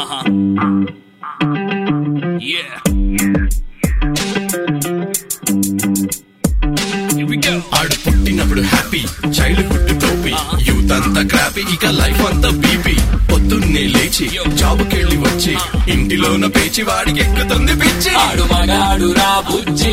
Uh-huh. Yeah. Here we go. ఆడు పుట్టినప్పుడు happy childhood టోపీ యూత్ అంతా క్రాపీ ఇక లైఫ్ అంతా బీపీ పొద్దున్నే లేచి జాబుకెళ్ళి వచ్చి ఇంటిలోన పేచి వాడికి ఎక్కుతుంది పిచ్చి ఆడు మగాడు రా బుజ్జి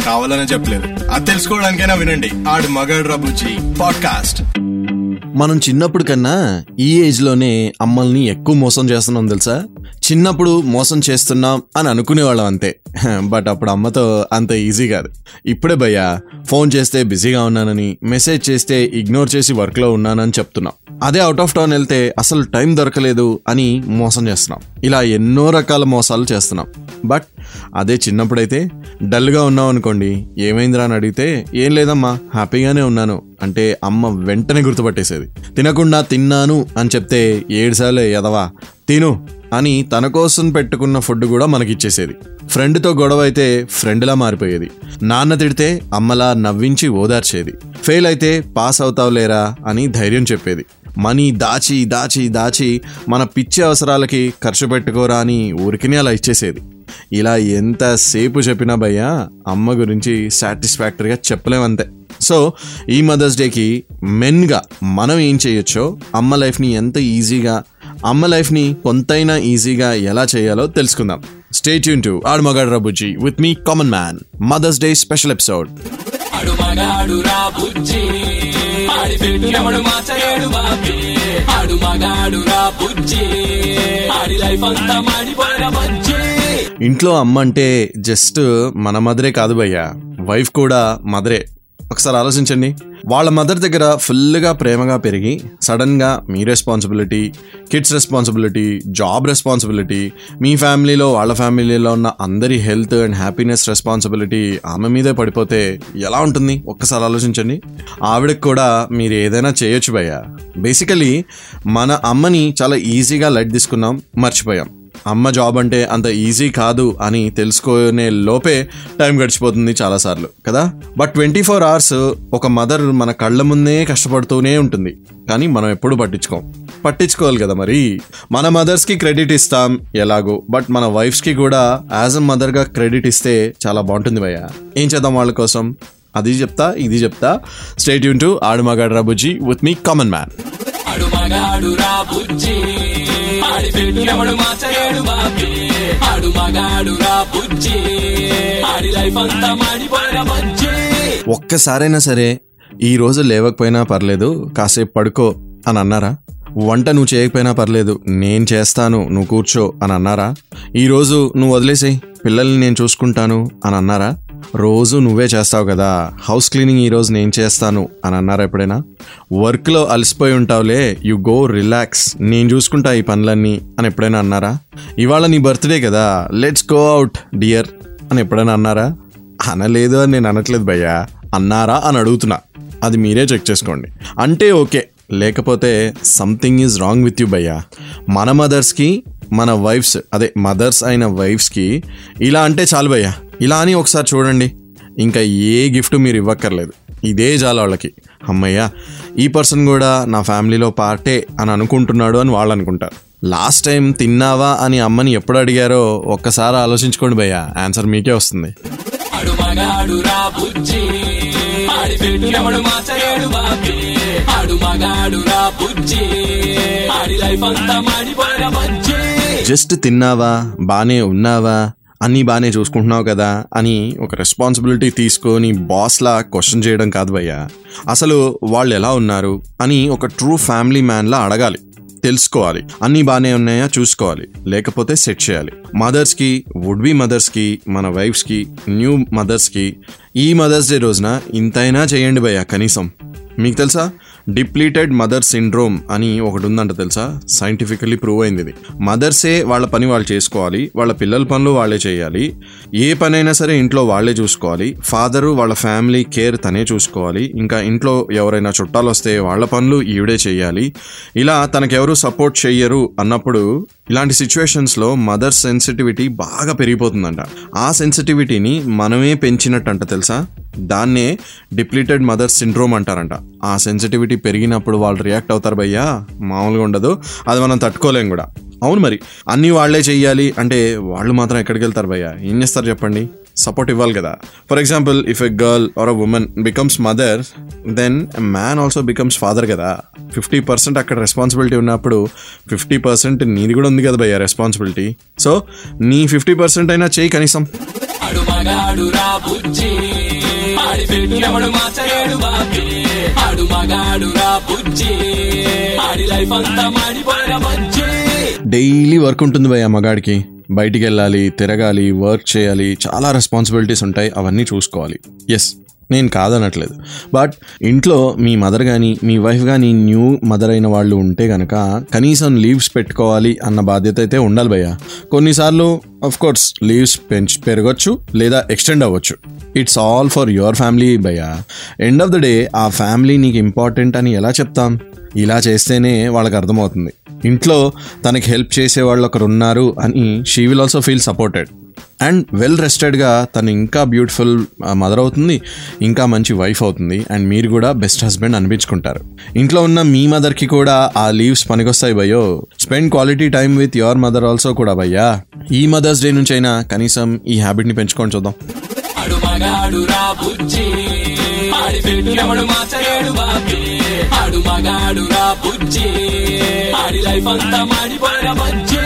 కావాలనే చెప్పలేదు. అది తెలుసుకోవడానికైనా వినండి. ఆడు మగాడు బుజ్జి పాడ్కాస్ట్. మనం చిన్నప్పుడు కన్నా ఈ ఏజ్లోనే అమ్మల్ని ఎక్కువ మోసం చేస్తున్నాం తెలుసా? చిన్నప్పుడు మోసం చేస్తున్నాం అని అనుకునేవాళ్ళం అంతే. బట్ అప్పుడు అమ్మతో అంత ఈజీ కాదు. ఇప్పుడే భయ్యా ఫోన్ చేస్తే బిజీగా ఉన్నానని మెసేజ్ చేస్తే ఇగ్నోర్ చేసి వర్క్లో ఉన్నానని చెప్తున్నాం. అదే అవుట్ ఆఫ్ టౌన్ వెళ్తే అసలు టైం దొరకలేదు అని మోసం చేస్తున్నాం. ఇలా ఎన్నో రకాల మోసాలు చేస్తున్నాం. బట్ అదే చిన్నప్పుడైతే డల్గా ఉన్నాం అనుకోండి ఏమైందిరా అని అడిగితే ఏం లేదమ్మా హ్యాపీగానే ఉన్నాను. అంటే అమ్మ వెంటనే గుర్తుపట్టేసేది. తినకుండా తిన్నాను అని చెప్తే ఏడుసార్లు ఎదవా తిను అని తన కోసం పెట్టుకున్న ఫుడ్ కూడా మనకిచ్చేసేది. ఫ్రెండ్తో గొడవ అయితే ఫ్రెండ్లా మారిపోయేది. నాన్న తిడితే అమ్మలా నవ్వించి ఓదార్చేది. ఫెయిల్ అయితే పాస్ అవుతావులేరా అని ధైర్యం చెప్పేది. మనీ దాచి దాచి దాచి మన పిచ్చి అవసరాలకి ఖర్చు పెట్టుకోరా అని ఊరికినే అలా ఇచ్చేసేది. ఇలా ఎంతసేపు చెప్పినా భయ్యా అమ్మ గురించి సాటిస్ఫాక్టరీగా చెప్పలేమంతే. సో ఈ మదర్స్ డేకి మెన్గా మనం ఏం చేయొచ్చో అమ్మ లైఫ్ని ఎంత ఈజీగా అమ్మ లైఫ్ని కొంతైనా ఈజీగా ఎలా చేయాలో తెలుసుకుందాం. Stay tune to Aadu Magadu Ra Bujji with me common man mother's day special episode ఇంట్లో అమ్మ అంటే జస్ట్ మన మదరే కాదు భయ్యా. వైఫ్ కూడా మదరే. ఒకసారి ఆలోచించండి. వాళ్ళ మదర్ దగ్గర ఫుల్గా ప్రేమగా పెరిగి సడన్గా మీ responsibility kids responsibility job responsibility మీ ఫ్యామిలీలో వాళ్ళ ఫ్యామిలీలో ఉన్న అందరి హెల్త్ అండ్ హ్యాపీనెస్ రెస్పాన్సిబిలిటీ ఆమె మీదే పడిపోతే ఎలా ఉంటుంది? ఒక్కసారి ఆలోచించండి. ఆవిడకి కూడా మీరు ఏదైనా చేయొచ్చు భయ్యా. బేసికలీ మన అమ్మని చాలా ఈజీగా లైట్ తీసుకున్నాం మర్చిపోయాం. అమ్మ జాబ్ అంటే అంత ఈజీ కాదు అని తెలుసుకునే లోపే టైం గడిచిపోతుంది చాలాసార్లు కదా? బట్ ట్వంటీ ఫోర్ అవర్స్ ఒక మదర్ మన కళ్ళ ముందే కష్టపడుతూనే ఉంటుంది. కానీ మనం ఎప్పుడు పట్టించుకోం. పట్టించుకోవాలి కదా మరి? మన మదర్స్కి క్రెడిట్ ఇస్తాం ఎలాగో. బట్ మన వైఫ్స్కి కూడా యాజ్ అ మదర్గా క్రెడిట్ ఇస్తే చాలా బాగుంటుంది భయ్య. ఏం చేద్దాం వాళ్ళ కోసం? అది చెప్తా ఇది చెప్తా. State tune to Aadu Magadu Ra Bujji with me common man ఆడి ఆడు మగాడు రా బుజ్జి. ఆడి లైఫ్ అంతా మాడిపోయిన ఒక్కసారైనా సరే ఈ రోజు లేవకపోయినా పర్లేదు కాసేపు పడుకో అని అన్నారా? వంట నువ్వు చేయకపోయినా పర్లేదు నేను చేస్తాను నువ్వు కూర్చో అని అన్నారా? ఈరోజు నువ్వు వదిలేసేయ్ పిల్లల్ని నేను చూసుకుంటాను అని అన్నారా? రోజు నువ్వే చేస్తావు కదా. హౌస్ క్లీనింగ్ ఈరోజు నేను చేస్తాను అని అన్నారా ఎప్పుడైనా? వర్క్లో అలసిపోయి ఉంటావులే. You go relax. నేను చూసుకుంటా ఈ పనులన్నీ అని ఎప్పుడైనా అన్నారా? ఇవాళ నీ బర్త్డే కదా. లెట్స్ గో అవుట్ డియర్ అని ఎప్పుడైనా అన్నారా? అనలేదు అని నేను అనట్లేదు భయ్యా. అన్నారా అని అడుగుతున్నా. అది మీరే చెక్ చేసుకోండి. అంటే ఓకే. లేకపోతే something is wrong with you భయ్యా. మన మదర్స్కి మన వైఫ్స్ అదే మదర్స్ అయిన వైఫ్స్కి ఇలా అంటే చాలు భయ్యా. ఇలా అని ఒకసారి చూడండి. ఇంకా ఏ గిఫ్ట్ మీరు ఇవ్వక్కర్లేదు. ఇదే చాలు వాళ్ళకి. అమ్మయ్య ఈ పర్సన్ కూడా నా ఫ్యామిలీలో పార్టే అని అనుకుంటున్నాడు అని వాళ్ళు అనుకుంటారు. లాస్ట్ టైం తిన్నావా అని అమ్మని ఎప్పుడు అడిగారో ఒక్కసారి ఆలోచించుకోండి భయ్యా. ఆన్సర్ మీకే వస్తుంది. మగాడు రా బుజ్జి. ఆడి లైఫ్ అంతా మాడిపోయిన బుజ్జి. జస్ట్ తిన్నావా? బాగానే ఉన్నావా? అన్నీ బాగానే చూసుకుంటున్నావు కదా అని ఒక రెస్పాన్సిబిలిటీ తీసుకొని బాస్లా క్వశ్చన్ చేయడం కాదు భయ్యా. అసలు వాళ్ళు ఎలా ఉన్నారు అని ఒక ట్రూ ఫ్యామిలీ మ్యాన్లా అడగాలి తెలుసుకోవాలి. అన్నీ బాగానే ఉన్నాయా? చూసుకోవాలి. లేకపోతే సెట్ చేయాలి. మదర్స్కి వుడ్ బి మదర్స్కి మన వైఫ్స్కి న్యూ మదర్స్కి ఈ మదర్స్ డే రోజున ఇంతైనా చేయండి భయ్యా కనీసం. మీకు తెలుసా? డిప్లీటెడ్ మదర్ సిండ్రోమ్ అని ఒకటి ఉందంట తెలుసా? సైంటిఫికలీ ప్రూవ్ అయింది ఇది. మదర్సే వాళ్ళ పని వాళ్ళు చేసుకోవాలి వాళ్ళ పిల్లల పనులు వాళ్ళే చేయాలి ఏ పనైనా సరే ఇంట్లో వాళ్ళే చూసుకోవాలి ఫాదరు వాళ్ళ ఫ్యామిలీ కేర్ తనే చూసుకోవాలి ఇంకా ఇంట్లో ఎవరైనా చుట్టాలు వస్తే వాళ్ళ పనులు ఈవిడే చేయాలి. ఇలా తనకెవరు సపోర్ట్ చెయ్యరు అన్నప్పుడు ఇలాంటి సిచ్యువేషన్స్లో మదర్ సెన్సిటివిటీ బాగా పెరిగిపోతుందంట. ఆ సెన్సిటివిటీని మనమే పెంచినట్టంట తెలుసా? దాన్నే డిప్లీటెడ్ మదర్ సిండ్రోమ్ అంటారంట. ఆ సెన్సిటివిటీ పెరిగినప్పుడు వాళ్ళు రియాక్ట్ అవుతారు భయ్యా మామూలుగా ఉండదు అది మనం తట్టుకోలేం కూడా. అవును మరి అన్నీ వాళ్ళే చెయ్యాలి అంటే వాళ్ళు మాత్రం ఎక్కడికి వెళ్తారు భయ్యా? ఏం చేస్తారు చెప్పండి? సపోర్ట్ ఇవ్వాలి కదా. For example if a girl or a woman becomes mother then man also becomes father కదా. ఫిఫ్టీ పర్సెంట్ అక్కడ రెస్పాన్సిబిలిటీ ఉన్నప్పుడు ఫిఫ్టీ పర్సెంట్ నీది కూడా ఉంది కదా భయ్యా రెస్పాన్సిబిలిటీ సో నీ ఫిఫ్టీ పర్సెంట్ అయినా చేయి కనీసం. ఆడు మగాడు రా బుజ్జి. ఆడి లైఫ్ అంతా మాడిపోయిన బజ్జి. డైలీ వర్క్ ఉంటుంది భయ్య మగాడికి. బయటికి వెళ్ళాలి తిరగాలి వర్క్ చేయాలి చాలా రెస్పాన్సిబిలిటీస్ ఉంటాయి అవన్నీ చూసుకోవాలి. ఎస్ నేను కాదనట్లేదు. బట్ ఇంట్లో మీ మదర్ కానీ మీ వైఫ్ కానీ న్యూ మదర్ అయిన వాళ్ళు ఉంటే కనుక కనీసం లీవ్స్ పెట్టుకోవాలి అన్న బాధ్యత అయితే ఉండాలి భయ్య. కొన్నిసార్లు అఫ్ కోర్స్ లీవ్స్ పెంచ్ పెరగచ్చు లేదా ఎక్స్టెండ్ అవ్వచ్చు. It's all for your family భయ్య. ఎండ్ ఆఫ్ ద డే ఆ ఫ్యామిలీ నీకు ఇంపార్టెంట్ అని ఎలా చెప్తాం? ఇలా చేస్తేనే వాళ్ళకి అర్థమవుతుంది. ఇంట్లో తనకి హెల్ప్ చేసే వాళ్ళు ఒకరు ఉన్నారు అని she will also feel supported and well రెస్టెడ్గా తను ఇంకా బ్యూటిఫుల్ మదర్ అవుతుంది ఇంకా మంచి వైఫ్ అవుతుంది అండ్ మీరు కూడా బెస్ట్ హస్బెండ్ అనిపించుకుంటారు. ఇంట్లో ఉన్న మీ మదర్కి కూడా ఆ లీవ్స్ పనికొస్తాయి భయ్యో. Spend quality time with your mother also కూడా భయ్యా. ఈ మదర్స్ డే నుంచి అయినా కనీసం ఈ హ్యాబిట్ని పెంచుకొని చూద్దాం. ఆడి పెట్టినవడు మార్చలేడు బాబీ. ఆడు మగాడు రా బుజ్జి. ఆడి లైఫ్ అంతా మాడిపోయిన బజ్జి.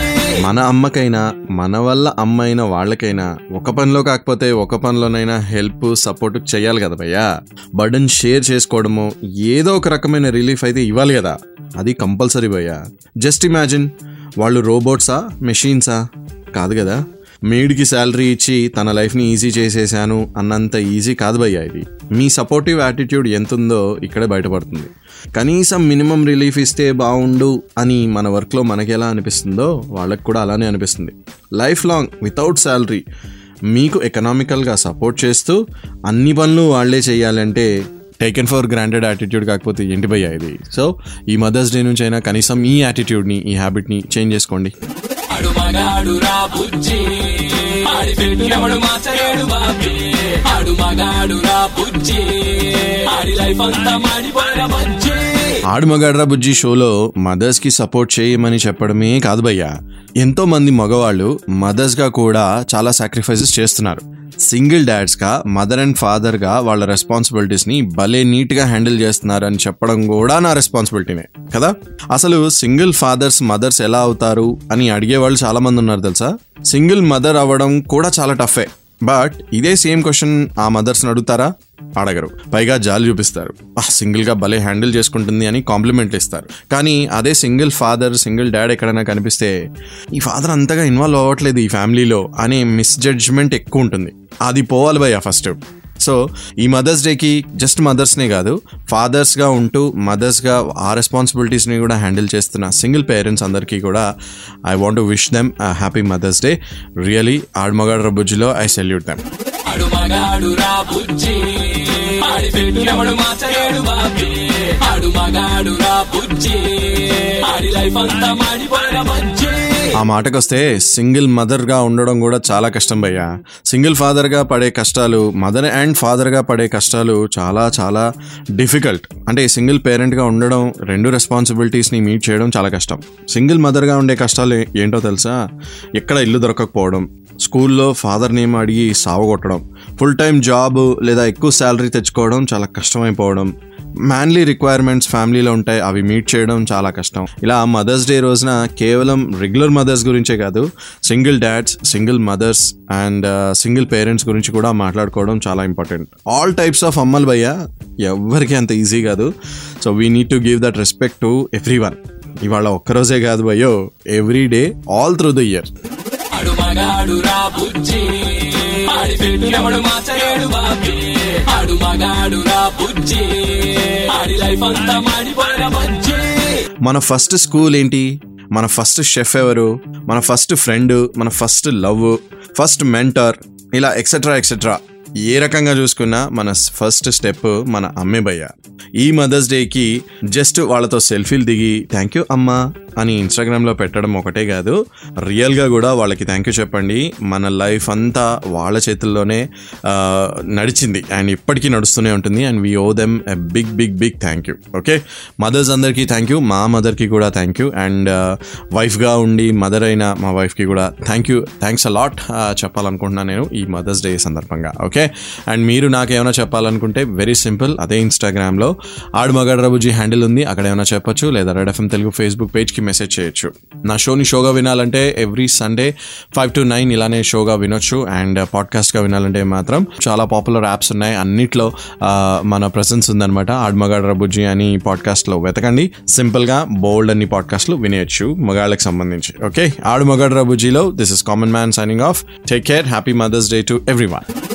మన అమ్మకైనా మన వల్ల అమ్మ అయిన వాళ్ళకైనా ఒక పనిలో కాకపోతే ఒక పనిలోనైనా హెల్ప్ సపోర్ట్ చేయాలి కదా భయ్యా. బర్డన్ షేర్ చేసుకోవడము ఏదో ఒక రకమైన రిలీఫ్ అయితే ఇవ్వాలి కదా. అది కంపల్సరీ భయ్యా. జస్ట్ ఇమాజిన్ వాళ్ళు రోబోట్సా మెషిన్సా కాదు కదా. మేడ్కి శాలరీ ఇచ్చి తన లైఫ్ని ఈజీ చేసేసాను అన్నంత ఈజీ కాదు భయ్యా ఇది. మీ సపోర్టివ్ యాటిట్యూడ్ ఎంత ఉందో ఇక్కడే బయటపడుతుంది. కనీసం మినిమం రిలీఫ్ ఇస్తే బాగుండు అని మన వర్క్లో మనకి ఎలా అనిపిస్తుందో వాళ్ళకి కూడా అలానే అనిపిస్తుంది. లైఫ్ లాంగ్ వితౌట్ శాలరీ మీకు ఎకనామికల్గా సపోర్ట్ చేస్తూ అన్ని పనులు వాళ్ళే చేయాలంటే టేకెన్ ఫర్ గ్రాంటెడ్ యాటిట్యూడ్ కాకపోతే ఏంటి భయ్యా ఇది? సో ఈ మదర్స్ డే నుంచి అయినా కనీసం ఈ యాటిట్యూడ్ని ఈ హ్యాబిట్ని చేంజ్ చేసుకోండి. ఆడు మగాడు రా బుజ్జి. ఆడి పెట్టినవడు మార్చలేడు బాబీ. ఆడు మగాడు రా బుజ్జి. ఆడి లైఫ్ అంతా మాడిపోయిన బుజ్జి. ఆడు మగాడ్రా బుజ్జి షోలో మదర్స్కి సపోర్ట్ చేయమని చెప్పడమే కాదు భయ్యా. ఎంతో మంది మగవాళ్ళు మదర్స్గా కూడా చాలా సాక్రిఫైసెస్ చేస్తున్నారు. సింగిల్ డాడ్స్గా మదర్ అండ్ ఫాదర్గా వాళ్ళ రెస్పాన్సిబిలిటీస్ని భలే నీట్గా హ్యాండిల్ చేస్తున్నారు అని చెప్పడం కూడా నా రెస్పాన్సిబిలిటీనే కదా? అసలు సింగిల్ ఫాదర్స్ మదర్స్ ఎలా అవుతారు అని అడిగే వాళ్ళు చాలా మంది ఉన్నారు తెలుసా? సింగిల్ మదర్ అవ్వడం కూడా చాలా టఫే. బట్ ఇదే సేమ్ క్వశ్చన్ ఆ మదర్స్ని అడుగుతారా? అడగరు. పైగా జాలి చూపిస్తారు. సింగిల్గా భలే హ్యాండిల్ చేసుకుంటుంది అని కాంప్లిమెంట్లు ఇస్తారు. కానీ అదే సింగిల్ ఫాదర్ సింగిల్ డాడ్ ఎక్కడైనా కనిపిస్తే ఈ ఫాదర్ అంతగా ఇన్వాల్వ్ అవ్వట్లేదు ఈ ఫ్యామిలీలో అనే మిస్జడ్జ్మెంట్ ఎక్కువ ఉంటుంది. అది పోవాలి భయ్యా ఫస్ట్ సో ఈ మదర్స్ డేకి జస్ట్ మదర్స్నే కాదు ఫాదర్స్గా ఉంటూ మదర్స్గా ఆ రెస్పాన్సిబిలిటీస్ని కూడా హ్యాండిల్ చేస్తున్న సింగిల్ పేరెంట్స్ అందరికీ కూడా I want to wish them happy mother's day. Really ఆడమగాడు రబుజ్జిలో ఐ సెల్యూట్ దెమ్. ఆడు బుజ్జి. ఆడి బాబీ. ఆడు మగాడు రా బుజ్జి. ఆడి లైఫ్ అంతా మాడిపోయిన బజ్జి. ఆ మాటకొస్తే సింగిల్ మదర్గా ఉండడం కూడా చాలా కష్టం భయ్యా. సింగిల్ ఫాదర్గా పడే కష్టాలు మదర్ అండ్ ఫాదర్గా పడే కష్టాలు చాలా చాలా డిఫికల్ట్. అంటే సింగిల్ పేరెంట్గా ఉండడం రెండు రెస్పాన్సిబిలిటీస్ని మీట్ చేయడం చాలా కష్టం. సింగిల్ మదర్గా ఉండే కష్టాలు ఏంటో తెలుసా? ఎక్కడ ఇల్లు దొరకకపోవడం స్కూల్లో ఫాదర్ నేమ్ అడిగి సావగొట్టడం ఫుల్ టైం జాబ్ లేదా ఎక్కువ శాలరీ తెచ్చుకోవడం చాలా కష్టమైపోవడం మ్యాన్లీ రిక్వైర్మెంట్స్ ఫ్యామిలీలో ఉంటాయి అవి మీట్ చేయడం చాలా కష్టం. ఇలా మదర్స్ డే రోజున కేవలం రెగ్యులర్ మదర్స్ గురించే కాదు single dads single mothers and single parents గురించి కూడా మాట్లాడుకోవడం చాలా ఇంపార్టెంట్ ఆల్ టైప్స్ ఆఫ్ అమ్మలు భయ్యా ఎవరికి అంత ఈజీ కాదు. So we need to give that respect to everyone ఇవాళ ఒక్కరోజే కాదు భయ్యో every day all through the year Magadu Ra Bujji ఆడి ఆడు మగాడు రా బుజ్జి లైఫ్ అంతా మాడిపోయిన మన ఫస్ట్ స్కూల్ ఏంటి? మన ఫస్ట్ షెఫ్ ఎవరు? మన ఫస్ట్ ఫ్రెండ్ మన ఫస్ట్ లవ్ ఫస్ట్ మెంటర్ ఇలా ఎక్సెట్రా ఎక్సెట్రా ఏ రకంగా చూసుకున్నా మన ఫస్ట్ స్టెప్ మన అమ్మే భయ్య. ఈ మదర్స్ డేకి జస్ట్ వాళ్ళతో సెల్ఫీలు దిగి థ్యాంక్ యూ అమ్మా అని ఇన్స్టాగ్రామ్లో పెట్టడం ఒకటే కాదు రియల్గా కూడా వాళ్ళకి థ్యాంక్ యూ చెప్పండి. మన లైఫ్ అంతా వాళ్ళ చేతుల్లోనే నడిచింది. అండ్ ఇప్పటికీ నడుస్తూనే ఉంటుంది. And we owe them a big big big thank you okay mothers అందరికీ థ్యాంక్ యూ మా మదర్కి కూడా థ్యాంక్ యూ అండ్ వైఫ్గా ఉండి మదర్ అయిన మా వైఫ్కి కూడా థ్యాంక్ యూ థ్యాంక్స్ అలాట్ చెప్పాలనుకుంటున్నాను నేను ఈ మదర్స్ డే సందర్భంగా. ఓకే అండ్ మీరు నాకు ఏమైనా చెప్పాలనుకుంటే వెరీ సింపుల్ అదే ఇన్స్టాగ్రామ్లో ఆడు మగాడు రబుజీ హ్యాండిల్ ఉంది. అక్కడ ఏమైనా చెప్పొచ్చు లేదా రెడ్ ఎఫ్ఎం తెలుగు ఫేస్బుక్ పేజ్కి మెసేజ్ చేయొచ్చు. నా షోని షోగా వినాలంటే every Sunday five to nine ఇలానే షోగా వినొచ్చు. అండ్ పాడ్కాస్ట్గా వినాలంటే మాత్రం చాలా పాపులర్ యాప్స్ ఉన్నాయి. అన్నిట్లో మన ప్రెసెన్స్ ఉందన్నమాట. ఆడు మగాడు రబుజీ అని పాడ్కాస్ట్లో వెతకండి సింపుల్గా బోల్డ్ అన్ని పాడ్కాస్ట్లు వినేయచ్చు మగాళ్ళకి సంబంధించి. ఓకే ఆడు మగాడు రబుజీలో this is common man signing off take care happy mother's day to everyone